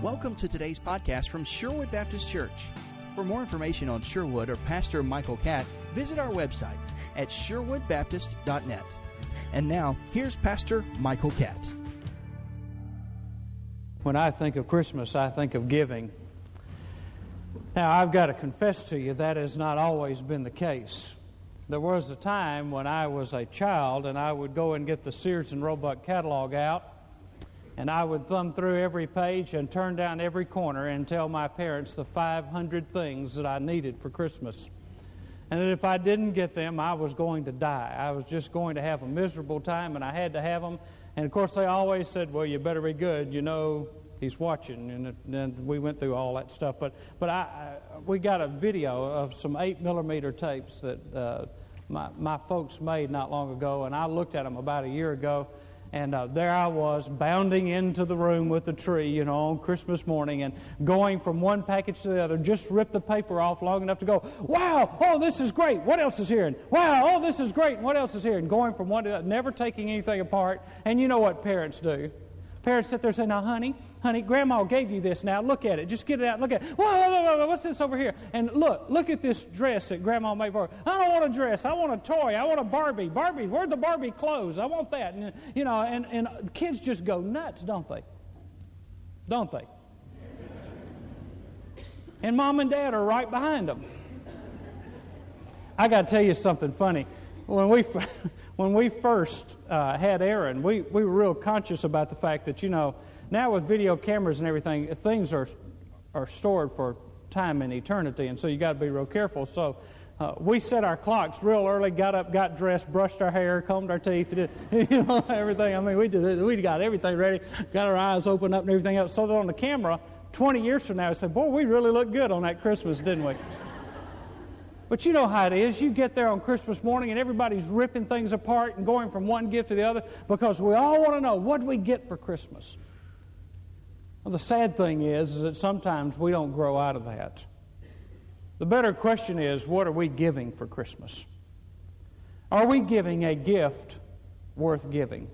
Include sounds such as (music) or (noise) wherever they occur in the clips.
Welcome to today's podcast from Sherwood Baptist Church. For more information on Sherwood or Pastor Michael Catt, visit our website at sherwoodbaptist.net. And now, here's Pastor Michael Catt. When I think of Christmas, I think of giving. Now, I've got to confess to you that has not always been the case. There was a time when I was a child and I would go and get the Sears and Roebuck catalog out and I would thumb through every page and turn down every corner and tell my parents the 500 things that I needed for Christmas. And that if I didn't get them, I was going to die. I was just going to have a miserable time, and I had to have them. And of course, they always said, "Well, you better be good. You know, he's watching." And then we went through all that stuff. But but I, we got a video of some eight millimeter tapes that uh, my my folks made not long ago, and I looked at them about a year ago and uh, there I was, bounding into the room with the tree, you know, on Christmas morning and going from one package to the other. Just ripped the paper off long enough to go, wow, oh, this is great. What else is here? And wow, oh, this is great. What else is here? And going from one to the other, never taking anything apart. And you know what parents do. Parents sit there and say, now, honey, honey, grandma gave you this now. Look at it. Just get it out. Look at it. Whoa, whoa, whoa, whoa, what's this over here? And look, look at this dress that grandma made for her. I don't want a dress. I want a toy. I want a Barbie. Barbie, where'd the Barbie clothes? I want that. And, you know, and, and kids just go nuts, don't they? Don't they? And mom and dad are right behind them. I got to tell you something funny. When we, (laughs) when we first uh, had Aaron, we, we were real conscious about the fact that, you know, now with video cameras and everything, things are are stored for time and eternity, and so you got to be real careful. So uh, we set our clocks real early, got up, got dressed, brushed our hair, combed our teeth, did, (laughs) you know, everything. I mean, we did we got everything ready, got our eyes open up and everything else, so that on the camera, 20 years from now, we said, boy, we really looked good on that Christmas, didn't we? (laughs) But you know how it is. You get there on Christmas morning and everybody's ripping things apart and going from one gift to the other because we all want to know what we get for Christmas. Well, the sad thing is, is that sometimes we don't grow out of that. The better question is, what are we giving for Christmas? Are we giving a gift worth giving?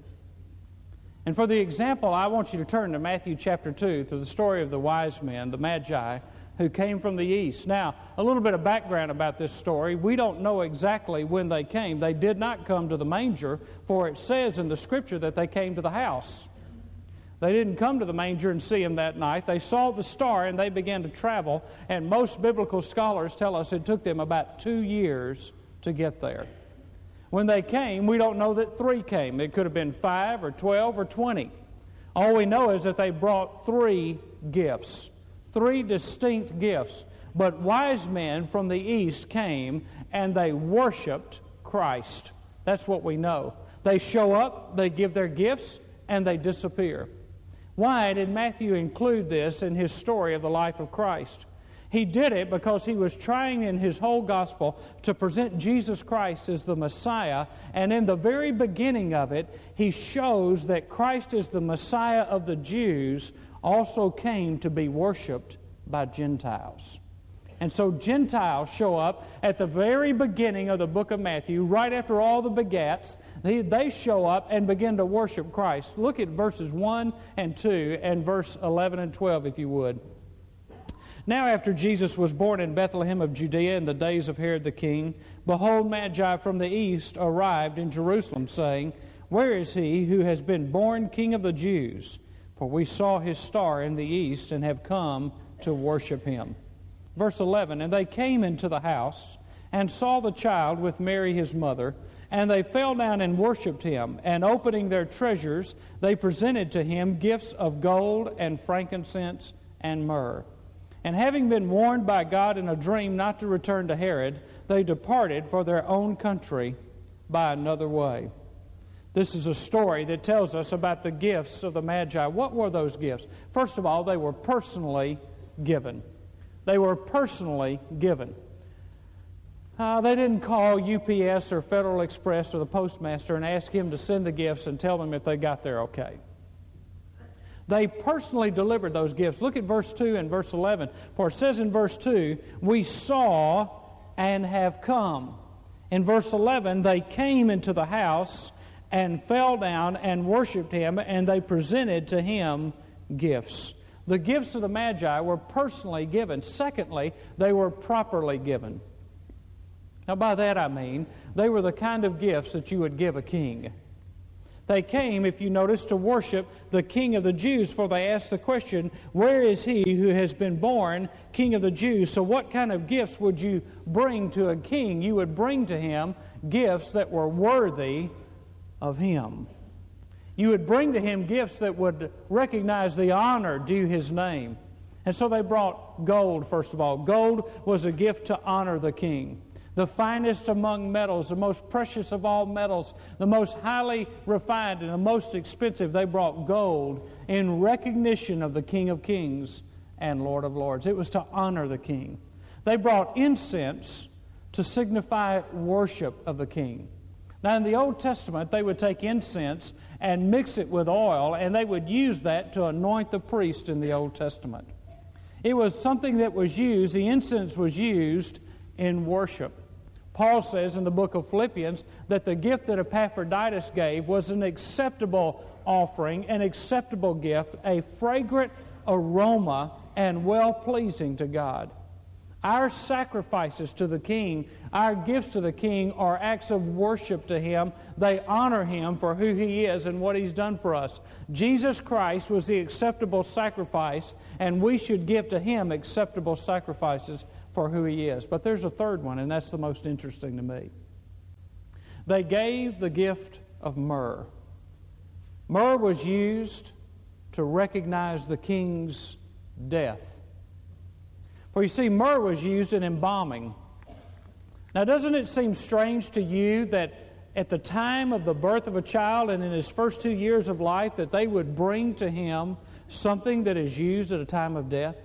And for the example, I want you to turn to Matthew chapter 2 to the story of the wise men, the Magi, who came from the east. Now, a little bit of background about this story. We don't know exactly when they came. They did not come to the manger, for it says in the scripture that they came to the house. They didn't come to the manger and see him that night. They saw the star and they began to travel. And most biblical scholars tell us it took them about two years to get there. When they came, we don't know that three came. It could have been five or twelve or twenty. All we know is that they brought three gifts, three distinct gifts. But wise men from the east came and they worshiped Christ. That's what we know. They show up, they give their gifts, and they disappear. Why did Matthew include this in his story of the life of Christ? He did it because he was trying in his whole gospel to present Jesus Christ as the Messiah, and in the very beginning of it, he shows that Christ is the Messiah of the Jews, also came to be worshiped by Gentiles. And so Gentiles show up at the very beginning of the book of Matthew, right after all the begats. They, they show up and begin to worship Christ. Look at verses 1 and 2 and verse 11 and 12, if you would. Now, after Jesus was born in Bethlehem of Judea in the days of Herod the king, behold, Magi from the east arrived in Jerusalem, saying, Where is he who has been born king of the Jews? For we saw his star in the east and have come to worship him. Verse 11 And they came into the house and saw the child with Mary his mother, and they fell down and worshipped him. And opening their treasures, they presented to him gifts of gold and frankincense and myrrh. And having been warned by God in a dream not to return to Herod, they departed for their own country by another way. This is a story that tells us about the gifts of the Magi. What were those gifts? First of all, they were personally given. They were personally given. Uh, they didn't call UPS or Federal Express or the postmaster and ask him to send the gifts and tell them if they got there okay. They personally delivered those gifts. Look at verse 2 and verse 11. For it says in verse 2, We saw and have come. In verse 11, they came into the house and fell down and worshiped him, and they presented to him gifts. The gifts of the Magi were personally given. Secondly, they were properly given. Now, by that I mean they were the kind of gifts that you would give a king. They came, if you notice, to worship the King of the Jews, for they asked the question, Where is he who has been born King of the Jews? So, what kind of gifts would you bring to a king? You would bring to him gifts that were worthy of him. You would bring to him gifts that would recognize the honor due his name. And so they brought gold, first of all. Gold was a gift to honor the king the finest among metals, the most precious of all metals, the most highly refined and the most expensive. They brought gold in recognition of the King of Kings and Lord of Lords. It was to honor the King. They brought incense to signify worship of the King. Now, in the Old Testament, they would take incense and mix it with oil, and they would use that to anoint the priest in the Old Testament. It was something that was used, the incense was used in worship. Paul says in the book of Philippians that the gift that Epaphroditus gave was an acceptable offering, an acceptable gift, a fragrant aroma, and well pleasing to God. Our sacrifices to the King, our gifts to the King, are acts of worship to Him. They honor Him for who He is and what He's done for us. Jesus Christ was the acceptable sacrifice, and we should give to Him acceptable sacrifices for who he is. But there's a third one, and that's the most interesting to me. They gave the gift of myrrh. Myrrh was used to recognize the king's death. For you see, myrrh was used in embalming. Now, doesn't it seem strange to you that at the time of the birth of a child and in his first two years of life, that they would bring to him something that is used at a time of death?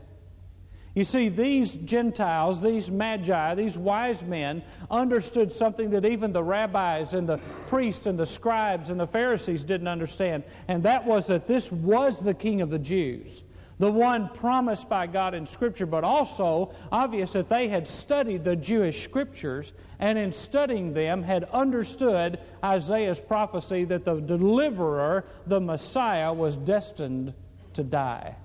You see, these Gentiles, these magi, these wise men understood something that even the rabbis and the priests and the scribes and the Pharisees didn't understand, and that was that this was the King of the Jews, the one promised by God in Scripture, but also obvious that they had studied the Jewish Scriptures, and in studying them had understood Isaiah's prophecy that the deliverer, the Messiah, was destined to die.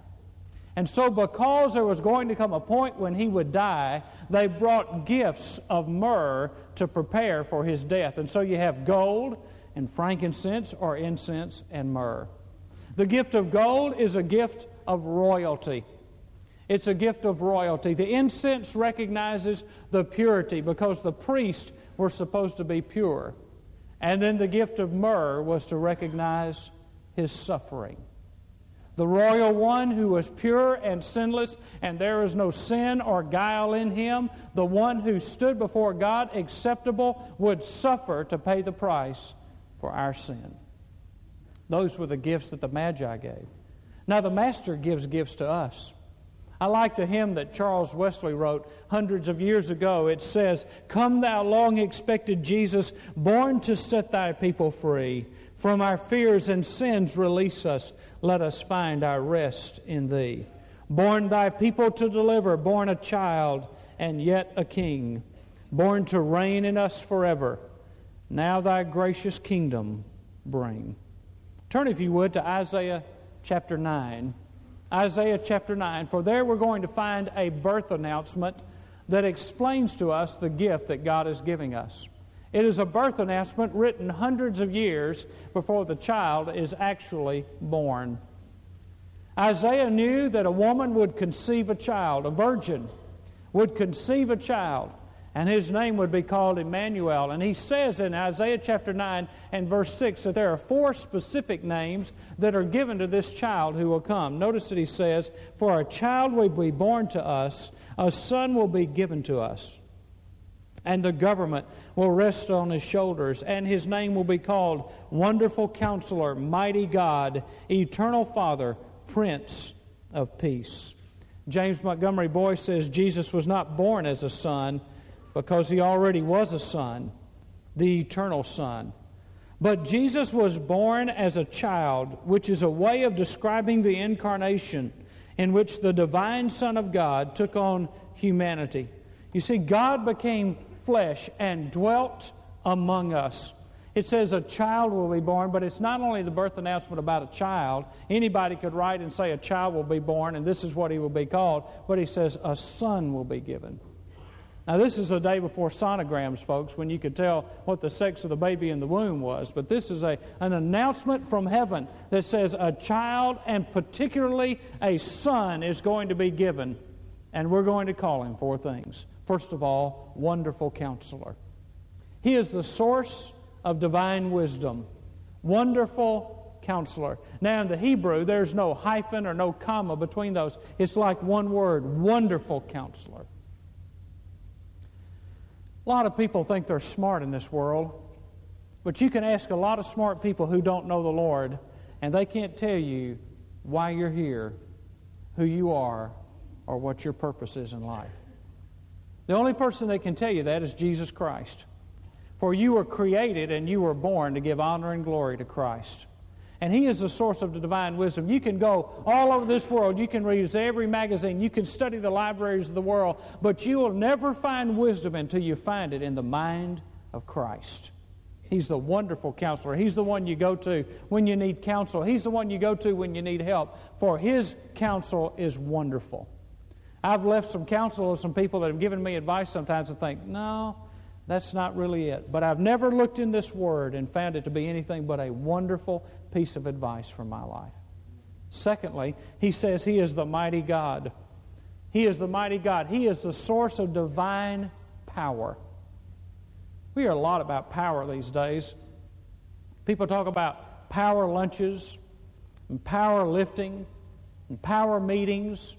And so, because there was going to come a point when he would die, they brought gifts of myrrh to prepare for his death. And so, you have gold and frankincense or incense and myrrh. The gift of gold is a gift of royalty. It's a gift of royalty. The incense recognizes the purity because the priests were supposed to be pure. And then the gift of myrrh was to recognize his suffering the royal one who was pure and sinless, and there is no sin or guile in him, the one who stood before God acceptable, would suffer to pay the price for our sin. Those were the gifts that the Magi gave. Now, the Master gives gifts to us. I like the hymn that Charles Wesley wrote hundreds of years ago. It says, Come, thou long expected Jesus, born to set thy people free. From our fears and sins, release us let us find our rest in thee. Born thy people to deliver, born a child and yet a king, born to reign in us forever. Now thy gracious kingdom bring. Turn, if you would, to Isaiah chapter 9. Isaiah chapter 9, for there we're going to find a birth announcement that explains to us the gift that God is giving us. It is a birth announcement written hundreds of years before the child is actually born. Isaiah knew that a woman would conceive a child, a virgin would conceive a child, and his name would be called Emmanuel. And he says in Isaiah chapter 9 and verse 6 that there are four specific names that are given to this child who will come. Notice that he says, For a child will be born to us, a son will be given to us and the government will rest on his shoulders, and his name will be called Wonderful Counselor, Mighty God, Eternal Father, Prince of Peace. James Montgomery Boice says Jesus was not born as a son because he already was a son, the eternal Son. But Jesus was born as a child, which is a way of describing the incarnation in which the divine Son of God took on humanity. You see, God became flesh and dwelt among us. It says a child will be born, but it's not only the birth announcement about a child. Anybody could write and say a child will be born and this is what he will be called, but he says a son will be given. Now, this is a day before sonograms, folks, when you could tell what the sex of the baby in the womb was. But this is a, an announcement from heaven that says a child, and particularly a son, is going to be given. And we're going to call him four things. First of all, Wonderful Counselor. He is the source of divine wisdom. Wonderful Counselor. Now, in the Hebrew, there's no hyphen or no comma between those. It's like one word Wonderful Counselor. A lot of people think they're smart in this world, but you can ask a lot of smart people who don't know the Lord, and they can't tell you why you're here, who you are, or what your purpose is in life. The only person that can tell you that is Jesus Christ. For you were created and you were born to give honor and glory to Christ. And He is the source of the divine wisdom. You can go all over this world. You can read every magazine. You can study the libraries of the world. But you will never find wisdom until you find it in the mind of Christ. He's the wonderful counselor. He's the one you go to when you need counsel. He's the one you go to when you need help. For His counsel is wonderful. I've left some counsel with some people that have given me advice sometimes and think, no, that's not really it. But I've never looked in this word and found it to be anything but a wonderful piece of advice for my life. Secondly, he says he is the mighty God. He is the mighty God. He is the source of divine power. We hear a lot about power these days. People talk about power lunches and power lifting and power meetings.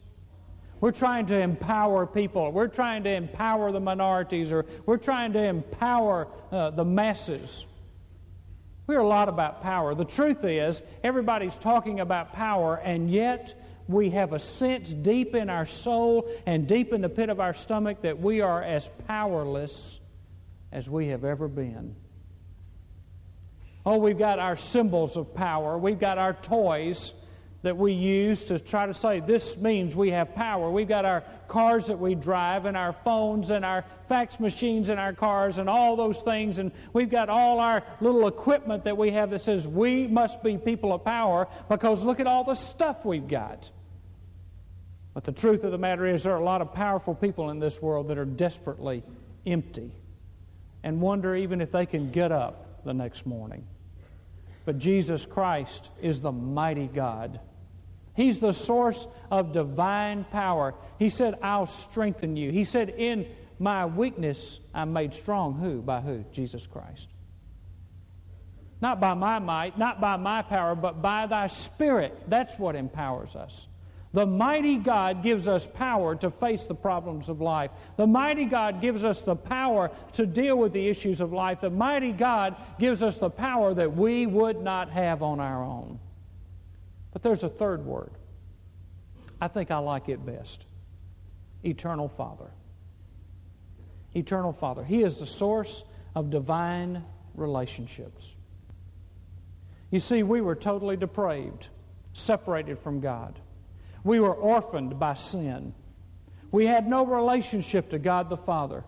We're trying to empower people. We're trying to empower the minorities, or we're trying to empower uh, the masses. We hear a lot about power. The truth is, everybody's talking about power, and yet we have a sense deep in our soul and deep in the pit of our stomach that we are as powerless as we have ever been. Oh, we've got our symbols of power, we've got our toys that we use to try to say this means we have power. We've got our cars that we drive and our phones and our fax machines in our cars and all those things and we've got all our little equipment that we have that says we must be people of power because look at all the stuff we've got. But the truth of the matter is there are a lot of powerful people in this world that are desperately empty and wonder even if they can get up the next morning. But Jesus Christ is the mighty God He's the source of divine power. He said, I'll strengthen you. He said, In my weakness, I'm made strong. Who? By who? Jesus Christ. Not by my might, not by my power, but by thy Spirit. That's what empowers us. The mighty God gives us power to face the problems of life. The mighty God gives us the power to deal with the issues of life. The mighty God gives us the power that we would not have on our own. But there's a third word. I think I like it best Eternal Father. Eternal Father. He is the source of divine relationships. You see, we were totally depraved, separated from God. We were orphaned by sin. We had no relationship to God the Father.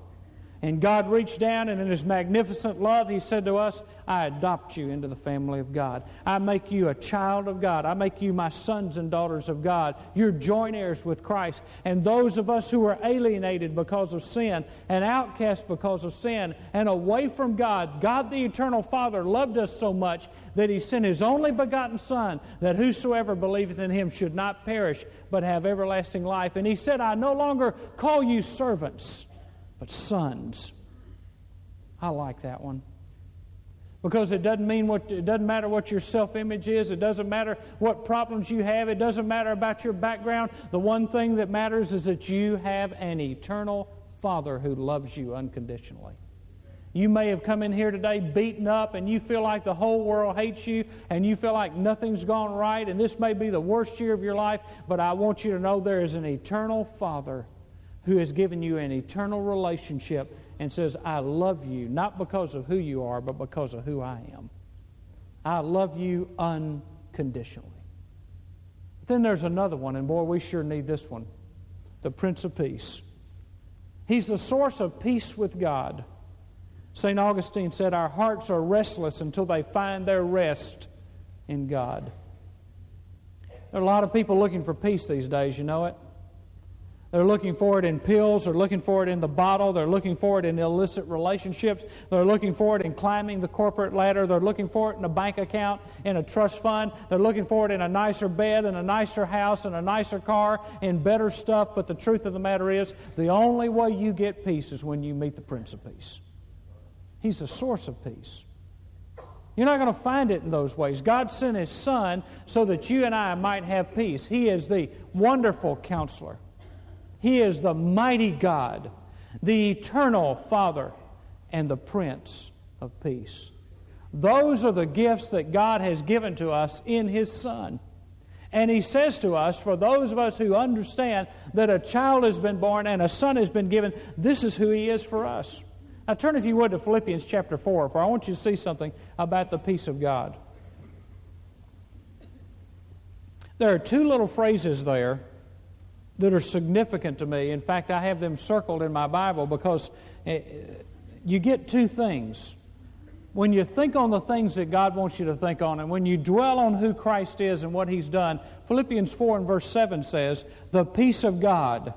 And God reached down and in His magnificent love, He said to us, I adopt you into the family of God. I make you a child of God. I make you my sons and daughters of God. You're joint heirs with Christ. And those of us who are alienated because of sin and outcast because of sin and away from God, God the eternal Father loved us so much that He sent His only begotten Son, that whosoever believeth in Him should not perish, but have everlasting life. And He said, I no longer call you servants but sons. I like that one. Because it doesn't mean what it doesn't matter what your self-image is, it doesn't matter what problems you have, it doesn't matter about your background. The one thing that matters is that you have an eternal Father who loves you unconditionally. You may have come in here today beaten up and you feel like the whole world hates you and you feel like nothing's gone right and this may be the worst year of your life, but I want you to know there is an eternal Father who has given you an eternal relationship and says, I love you, not because of who you are, but because of who I am. I love you unconditionally. Then there's another one, and boy, we sure need this one the Prince of Peace. He's the source of peace with God. St. Augustine said, Our hearts are restless until they find their rest in God. There are a lot of people looking for peace these days, you know it. They're looking for it in pills. They're looking for it in the bottle. They're looking for it in illicit relationships. They're looking for it in climbing the corporate ladder. They're looking for it in a bank account, in a trust fund. They're looking for it in a nicer bed, in a nicer house, in a nicer car, in better stuff. But the truth of the matter is, the only way you get peace is when you meet the Prince of Peace. He's the source of peace. You're not going to find it in those ways. God sent His Son so that you and I might have peace. He is the wonderful counselor. He is the mighty God, the eternal Father, and the Prince of Peace. Those are the gifts that God has given to us in His Son. And He says to us, for those of us who understand that a child has been born and a son has been given, this is who He is for us. Now turn, if you would, to Philippians chapter 4, for I want you to see something about the peace of God. There are two little phrases there that are significant to me. In fact, I have them circled in my Bible because eh, you get two things. When you think on the things that God wants you to think on, and when you dwell on who Christ is and what He's done, Philippians 4 and verse 7 says, The peace of God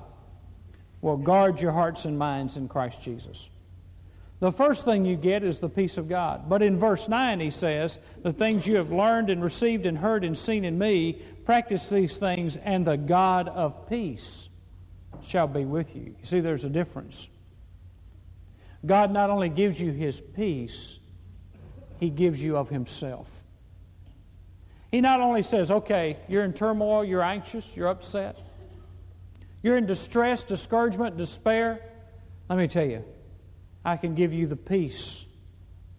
will guard your hearts and minds in Christ Jesus. The first thing you get is the peace of God. But in verse 9, he says, The things you have learned and received and heard and seen in me, practice these things, and the God of peace shall be with you. You see, there's a difference. God not only gives you his peace, he gives you of himself. He not only says, okay, you're in turmoil, you're anxious, you're upset, you're in distress, discouragement, despair. Let me tell you, I can give you the peace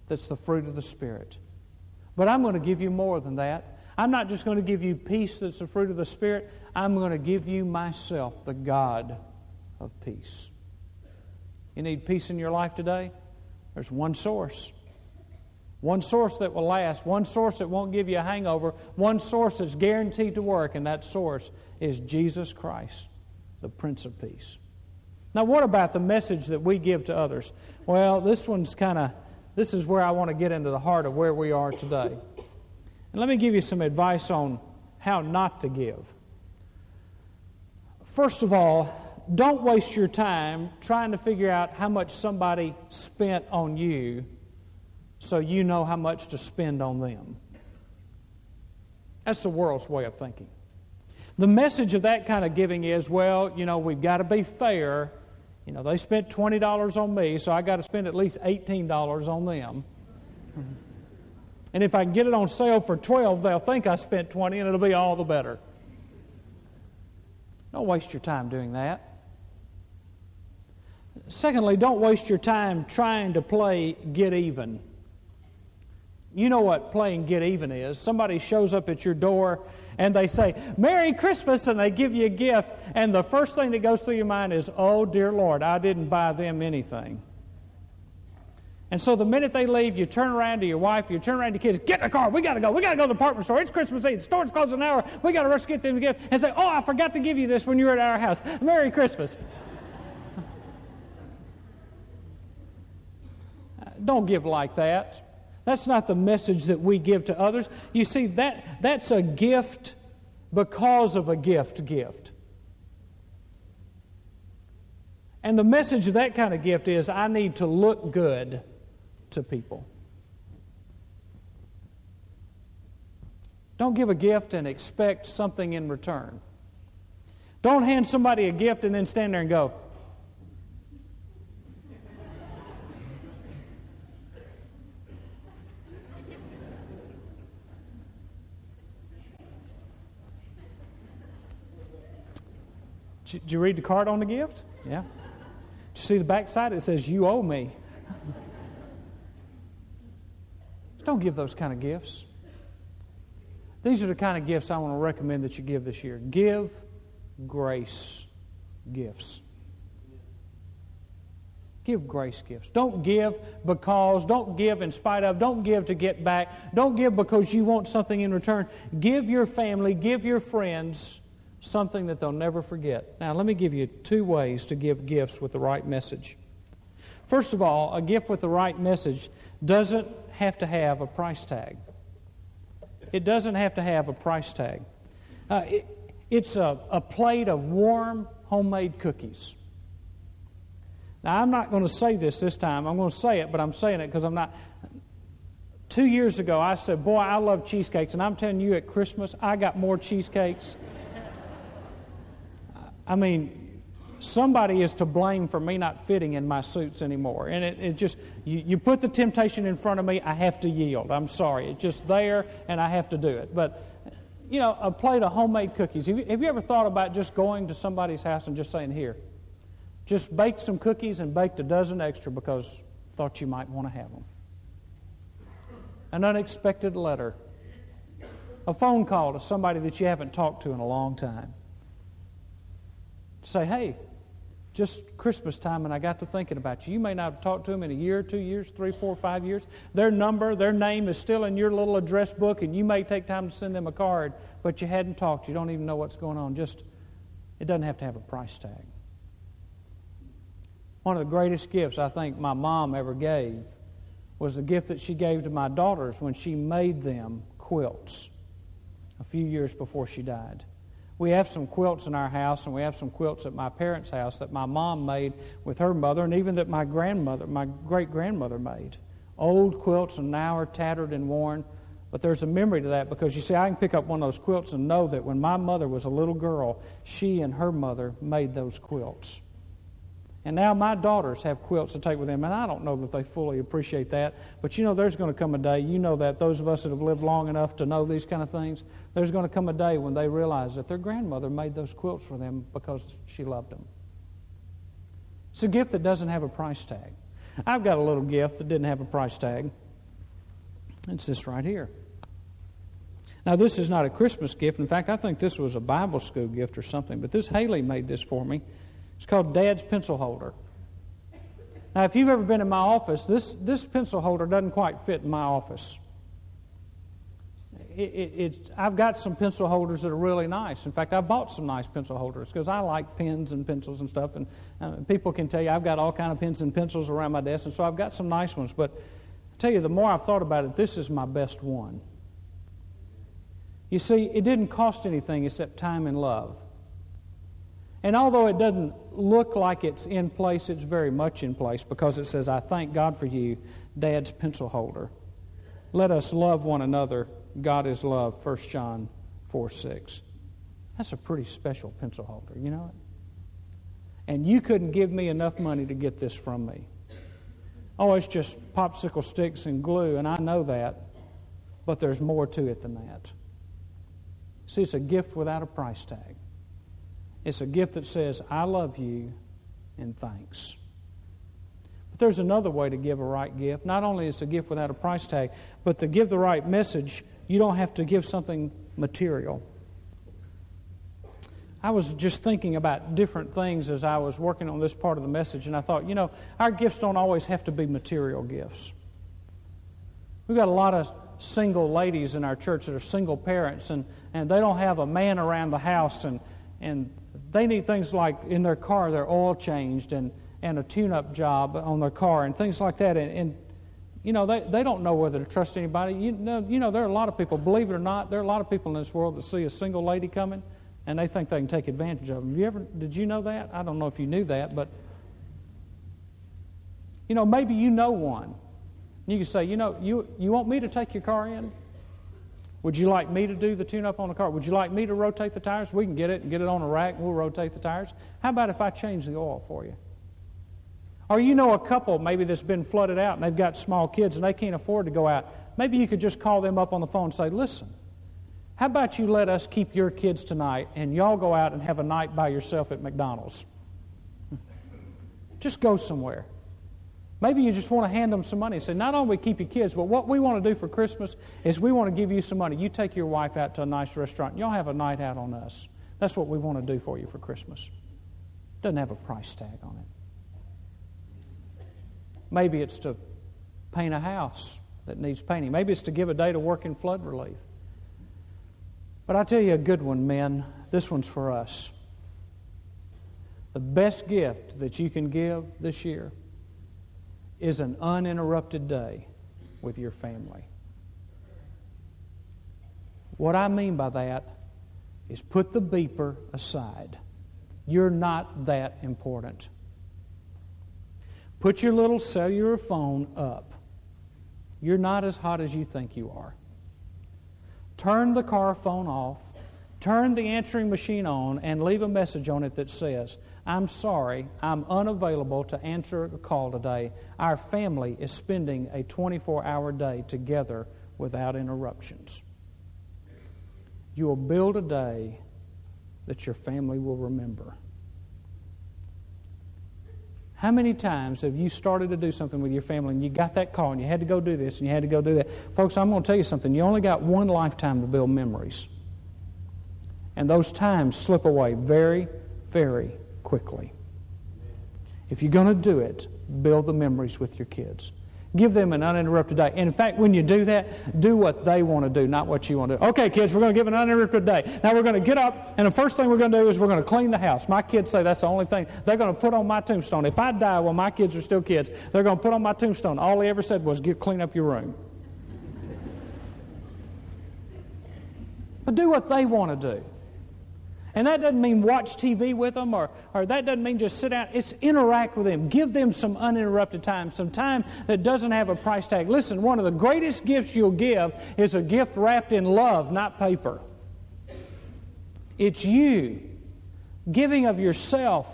that's the fruit of the Spirit. But I'm going to give you more than that. I'm not just going to give you peace that's the fruit of the Spirit. I'm going to give you myself, the God of peace. You need peace in your life today? There's one source. One source that will last, one source that won't give you a hangover, one source that's guaranteed to work, and that source is Jesus Christ, the Prince of Peace. Now, what about the message that we give to others? Well, this one's kind of, this is where I want to get into the heart of where we are today. And let me give you some advice on how not to give. First of all, don't waste your time trying to figure out how much somebody spent on you so you know how much to spend on them. That's the world's way of thinking. The message of that kind of giving is well, you know, we've got to be fair you know, they spent $20 on me, so I got to spend at least $18 on them. And if I can get it on sale for 12, they'll think I spent 20 and it'll be all the better. Don't waste your time doing that. Secondly, don't waste your time trying to play get even. You know what playing get even is. Somebody shows up at your door and they say, Merry Christmas, and they give you a gift, and the first thing that goes through your mind is, Oh, dear Lord, I didn't buy them anything. And so the minute they leave, you turn around to your wife, you turn around to your kids, get in the car, we got to go, we got to go to the department store, it's Christmas Eve, the store's closed an hour, we got to rush to get them a gift, and say, Oh, I forgot to give you this when you were at our house. Merry Christmas. (laughs) Don't give like that. That's not the message that we give to others. You see, that, that's a gift because of a gift gift. And the message of that kind of gift is I need to look good to people. Don't give a gift and expect something in return. Don't hand somebody a gift and then stand there and go, Did you read the card on the gift? Yeah. Did you see the back side? It says, You owe me. Give those kind of gifts. These are the kind of gifts I want to recommend that you give this year. Give grace gifts. Give grace gifts. Don't give because, don't give in spite of, don't give to get back, don't give because you want something in return. Give your family, give your friends something that they'll never forget. Now, let me give you two ways to give gifts with the right message. First of all, a gift with the right message doesn't have to have a price tag. It doesn't have to have a price tag. Uh, it, it's a, a plate of warm homemade cookies. Now, I'm not going to say this this time. I'm going to say it, but I'm saying it because I'm not. Two years ago, I said, Boy, I love cheesecakes. And I'm telling you, at Christmas, I got more cheesecakes. I mean, somebody is to blame for me not fitting in my suits anymore. And it, it just, you, you put the temptation in front of me, I have to yield. I'm sorry. It's just there, and I have to do it. But, you know, a plate of homemade cookies. Have you, have you ever thought about just going to somebody's house and just saying, Here, just baked some cookies and baked a dozen extra because thought you might want to have them. An unexpected letter. A phone call to somebody that you haven't talked to in a long time. Say, hey, just Christmas time, and I got to thinking about you. You may not have talked to them in a year, two years, three, four, five years. Their number, their name is still in your little address book, and you may take time to send them a card, but you hadn't talked. You don't even know what's going on. Just, it doesn't have to have a price tag. One of the greatest gifts I think my mom ever gave was the gift that she gave to my daughters when she made them quilts a few years before she died. We have some quilts in our house, and we have some quilts at my parents' house that my mom made with her mother, and even that my grandmother, my great grandmother, made. Old quilts, and now are tattered and worn. But there's a memory to that because you see, I can pick up one of those quilts and know that when my mother was a little girl, she and her mother made those quilts. And now my daughters have quilts to take with them, and I don't know that they fully appreciate that. But you know, there's going to come a day, you know that, those of us that have lived long enough to know these kind of things, there's going to come a day when they realize that their grandmother made those quilts for them because she loved them. It's a gift that doesn't have a price tag. I've got a little gift that didn't have a price tag. It's this right here. Now, this is not a Christmas gift. In fact, I think this was a Bible school gift or something, but this Haley made this for me. It's called Dad's Pencil Holder. Now, if you've ever been in my office, this, this pencil holder doesn't quite fit in my office. It, it, I've got some pencil holders that are really nice. In fact, I bought some nice pencil holders because I like pens and pencils and stuff. And uh, people can tell you I've got all kind of pens and pencils around my desk, and so I've got some nice ones. But I tell you, the more I've thought about it, this is my best one. You see, it didn't cost anything except time and love. And although it doesn't look like it's in place, it's very much in place because it says, I thank God for you, Dad's pencil holder. Let us love one another. God is love, 1 John 4 6. That's a pretty special pencil holder, you know? And you couldn't give me enough money to get this from me. Oh, it's just popsicle sticks and glue, and I know that, but there's more to it than that. See, it's a gift without a price tag. It's a gift that says, I love you and thanks. But there's another way to give a right gift. Not only is a gift without a price tag, but to give the right message, you don't have to give something material. I was just thinking about different things as I was working on this part of the message, and I thought, you know, our gifts don't always have to be material gifts. We've got a lot of single ladies in our church that are single parents, and, and they don't have a man around the house, and, and they need things like in their car, their oil changed and, and a tune up job on their car and things like that. And, and you know, they, they don't know whether to trust anybody. You know, you know, there are a lot of people, believe it or not, there are a lot of people in this world that see a single lady coming and they think they can take advantage of them. You ever, did you know that? I don't know if you knew that, but, you know, maybe you know one. You can say, you know, you, you want me to take your car in? Would you like me to do the tune up on the car? Would you like me to rotate the tires? We can get it and get it on a rack. and We'll rotate the tires. How about if I change the oil for you? Or you know a couple maybe that's been flooded out and they've got small kids and they can't afford to go out. Maybe you could just call them up on the phone and say, listen, how about you let us keep your kids tonight and y'all go out and have a night by yourself at McDonald's? Just go somewhere. Maybe you just want to hand them some money say, not only we keep your kids, but what we want to do for Christmas is we want to give you some money. You take your wife out to a nice restaurant. Y'all have a night out on us. That's what we want to do for you for Christmas. Doesn't have a price tag on it. Maybe it's to paint a house that needs painting. Maybe it's to give a day to work in flood relief. But I tell you a good one, men. This one's for us. The best gift that you can give this year is an uninterrupted day with your family. What I mean by that is put the beeper aside. You're not that important. Put your little cellular phone up. You're not as hot as you think you are. Turn the car phone off. Turn the answering machine on and leave a message on it that says, I'm sorry, I'm unavailable to answer a call today. Our family is spending a 24 hour day together without interruptions. You will build a day that your family will remember. How many times have you started to do something with your family and you got that call and you had to go do this and you had to go do that? Folks, I'm going to tell you something. You only got one lifetime to build memories. And those times slip away very, very quickly. If you're going to do it, build the memories with your kids. Give them an uninterrupted day. And in fact, when you do that, do what they want to do, not what you want to do. Okay, kids, we're going to give an uninterrupted day. Now we're going to get up, and the first thing we're going to do is we're going to clean the house. My kids say that's the only thing they're going to put on my tombstone. If I die while my kids are still kids, they're going to put on my tombstone. All they ever said was, "Get clean up your room." but do what they want to do. And that doesn't mean watch TV with them or, or that doesn't mean just sit down. It's interact with them. Give them some uninterrupted time, some time that doesn't have a price tag. Listen, one of the greatest gifts you'll give is a gift wrapped in love, not paper. It's you giving of yourself,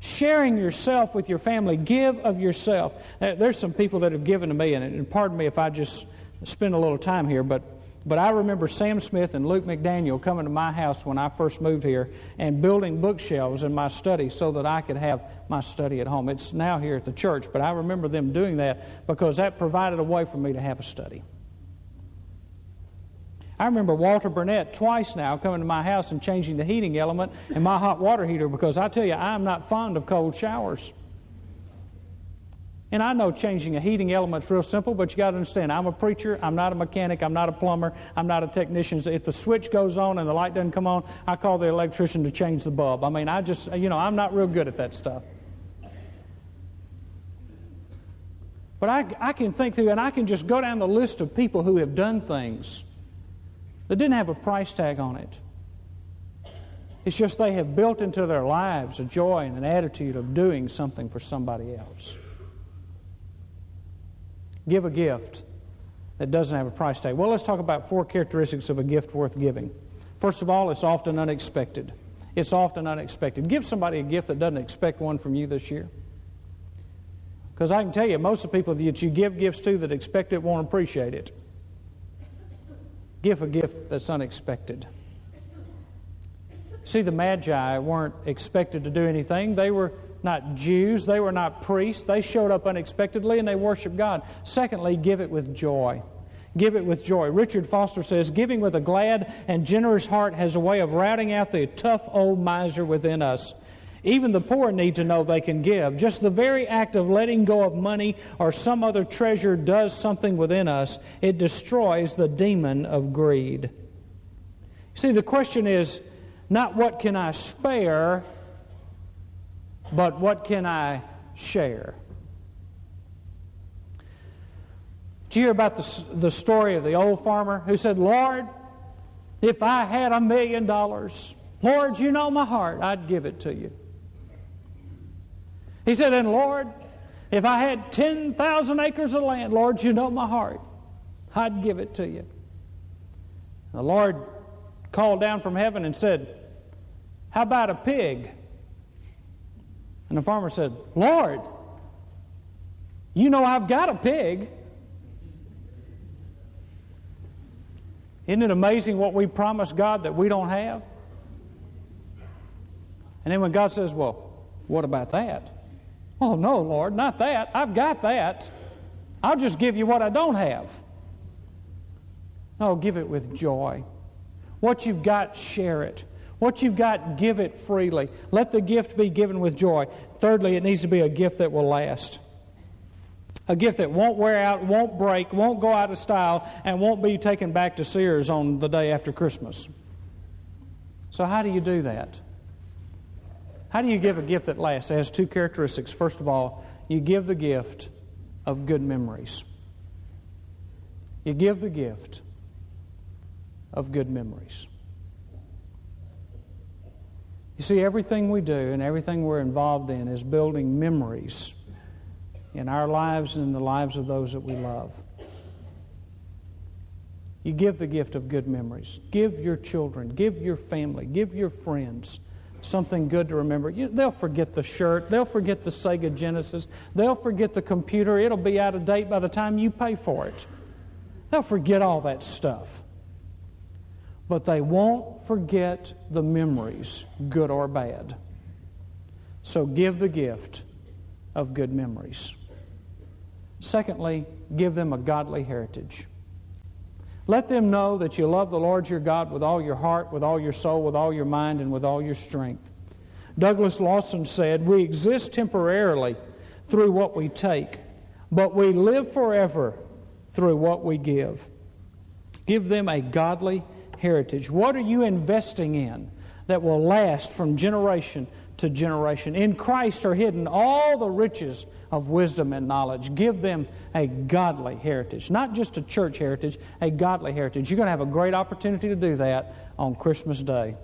sharing yourself with your family. Give of yourself. There's some people that have given to me, and pardon me if I just spend a little time here, but but I remember Sam Smith and Luke McDaniel coming to my house when I first moved here and building bookshelves in my study so that I could have my study at home. It's now here at the church, but I remember them doing that because that provided a way for me to have a study. I remember Walter Burnett twice now coming to my house and changing the heating element in my hot water heater because I tell you, I'm not fond of cold showers. And I know changing a heating element is real simple, but you got to understand, I'm a preacher, I'm not a mechanic, I'm not a plumber, I'm not a technician. So if the switch goes on and the light doesn't come on, I call the electrician to change the bulb. I mean, I just, you know, I'm not real good at that stuff. But I, I can think through, and I can just go down the list of people who have done things that didn't have a price tag on it. It's just they have built into their lives a joy and an attitude of doing something for somebody else give a gift that doesn't have a price tag? Well, let's talk about four characteristics of a gift worth giving. First of all, it's often unexpected. It's often unexpected. Give somebody a gift that doesn't expect one from you this year. Because I can tell you, most of the people that you give gifts to that expect it won't appreciate it. Give a gift that's unexpected. See, the Magi weren't expected to do anything. They were not Jews, they were not priests. They showed up unexpectedly and they worshiped God. Secondly, give it with joy. Give it with joy. Richard Foster says, Giving with a glad and generous heart has a way of routing out the tough old miser within us. Even the poor need to know they can give. Just the very act of letting go of money or some other treasure does something within us. It destroys the demon of greed. See, the question is not what can I spare, but what can I share? Did you hear about the, the story of the old farmer who said, Lord, if I had a million dollars, Lord, you know my heart, I'd give it to you. He said, and Lord, if I had 10,000 acres of land, Lord, you know my heart, I'd give it to you. The Lord called down from heaven and said, How about a pig? And the farmer said, Lord, you know I've got a pig. Isn't it amazing what we promise God that we don't have? And then when God says, Well, what about that? Oh, no, Lord, not that. I've got that. I'll just give you what I don't have. No, give it with joy. What you've got, share it. What you've got, give it freely. Let the gift be given with joy. Thirdly, it needs to be a gift that will last. A gift that won't wear out, won't break, won't go out of style, and won't be taken back to Sears on the day after Christmas. So, how do you do that? How do you give a gift that lasts? It has two characteristics. First of all, you give the gift of good memories. You give the gift of good memories. You see, everything we do and everything we're involved in is building memories in our lives and in the lives of those that we love. You give the gift of good memories. Give your children, give your family, give your friends something good to remember. You, they'll forget the shirt. They'll forget the Sega Genesis. They'll forget the computer. It'll be out of date by the time you pay for it. They'll forget all that stuff. But they won't forget the memories, good or bad. So give the gift of good memories. Secondly, give them a godly heritage. Let them know that you love the Lord your God with all your heart, with all your soul, with all your mind, and with all your strength. Douglas Lawson said, We exist temporarily through what we take, but we live forever through what we give. Give them a godly heritage. What are you investing in that will last from generation to generation? In Christ are hidden all the riches of wisdom and knowledge. Give them a godly heritage, not just a church heritage, a godly heritage. You're going to have a great opportunity to do that on Christmas Day.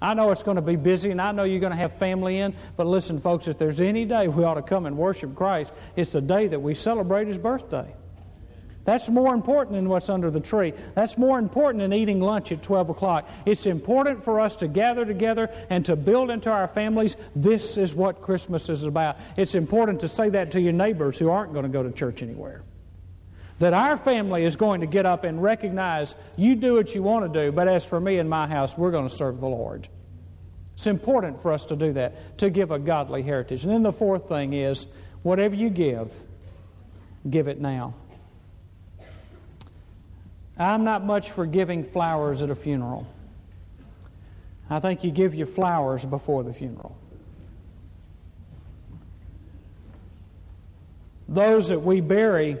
I know it's going to be busy and I know you're going to have family in, but listen, folks, if there's any day we ought to come and worship Christ, it's the day that we celebrate His birthday. That's more important than what's under the tree. That's more important than eating lunch at 12 o'clock. It's important for us to gather together and to build into our families. This is what Christmas is about. It's important to say that to your neighbors who aren't going to go to church anywhere. That our family is going to get up and recognize you do what you want to do, but as for me and my house, we're going to serve the Lord. It's important for us to do that, to give a godly heritage. And then the fourth thing is whatever you give, give it now. I'm not much for giving flowers at a funeral. I think you give your flowers before the funeral. Those that we bury,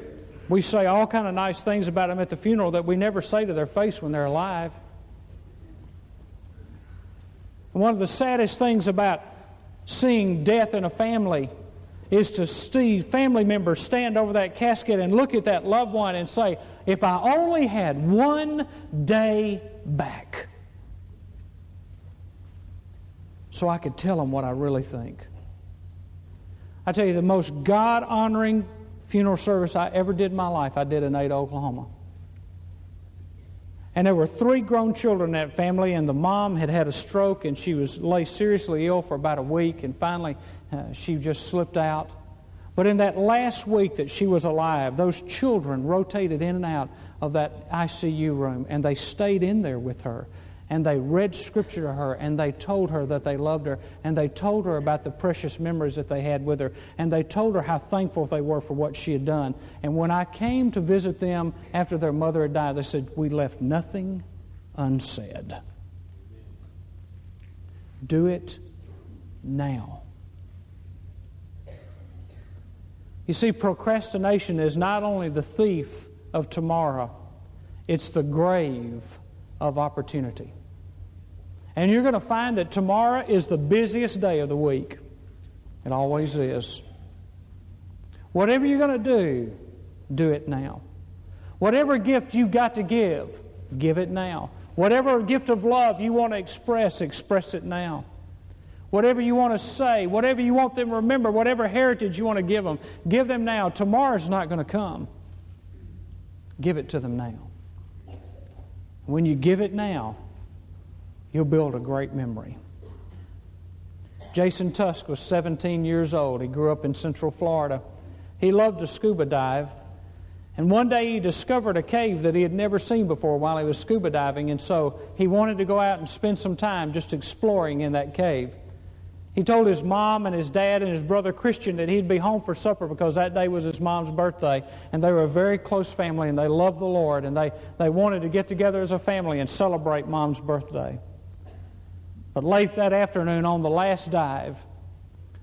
we say all kind of nice things about them at the funeral that we never say to their face when they're alive. One of the saddest things about seeing death in a family is to see family members stand over that casket and look at that loved one and say, if I only had one day back so I could tell them what I really think. I tell you, the most God honoring funeral service I ever did in my life, I did in Ada, Oklahoma. And there were three grown children in that family, and the mom had had a stroke, and she was lay seriously ill for about a week, and finally uh, she just slipped out. But in that last week that she was alive, those children rotated in and out of that ICU room, and they stayed in there with her. And they read Scripture to her, and they told her that they loved her, and they told her about the precious memories that they had with her, and they told her how thankful they were for what she had done. And when I came to visit them after their mother had died, they said, We left nothing unsaid. Do it now. You see, procrastination is not only the thief of tomorrow, it's the grave of opportunity. And you're going to find that tomorrow is the busiest day of the week. It always is. Whatever you're going to do, do it now. Whatever gift you've got to give, give it now. Whatever gift of love you want to express, express it now. Whatever you want to say, whatever you want them to remember, whatever heritage you want to give them, give them now. Tomorrow's not going to come. Give it to them now. When you give it now, you'll build a great memory. Jason Tusk was 17 years old. He grew up in Central Florida. He loved to scuba dive. And one day he discovered a cave that he had never seen before while he was scuba diving, and so he wanted to go out and spend some time just exploring in that cave. He told his mom and his dad and his brother Christian that he'd be home for supper because that day was his mom's birthday. And they were a very close family and they loved the Lord and they, they wanted to get together as a family and celebrate mom's birthday. But late that afternoon on the last dive,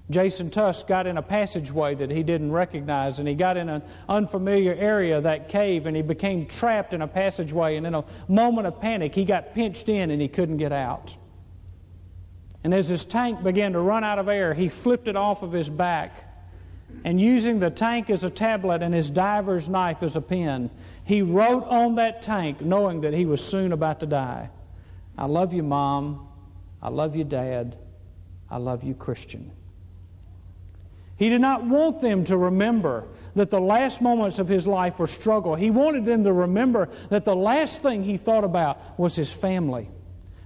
Jason Tusk got in a passageway that he didn't recognize, and he got in an unfamiliar area of that cave, and he became trapped in a passageway. And in a moment of panic, he got pinched in and he couldn't get out. And as his tank began to run out of air, he flipped it off of his back and using the tank as a tablet and his diver's knife as a pen, he wrote on that tank knowing that he was soon about to die. I love you, Mom. I love you, Dad. I love you, Christian. He did not want them to remember that the last moments of his life were struggle. He wanted them to remember that the last thing he thought about was his family.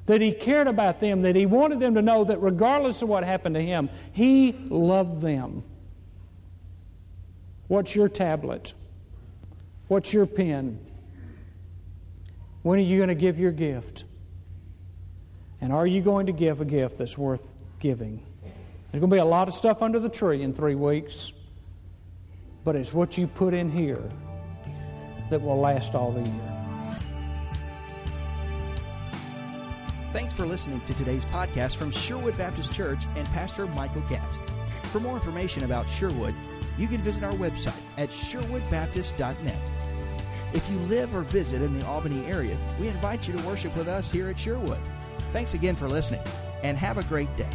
That he cared about them, that he wanted them to know that regardless of what happened to him, he loved them. What's your tablet? What's your pen? When are you going to give your gift? And are you going to give a gift that's worth giving? There's going to be a lot of stuff under the tree in three weeks, but it's what you put in here that will last all the year. Thanks for listening to today's podcast from Sherwood Baptist Church and Pastor Michael Catt. For more information about Sherwood, you can visit our website at sherwoodbaptist.net. If you live or visit in the Albany area, we invite you to worship with us here at Sherwood. Thanks again for listening, and have a great day.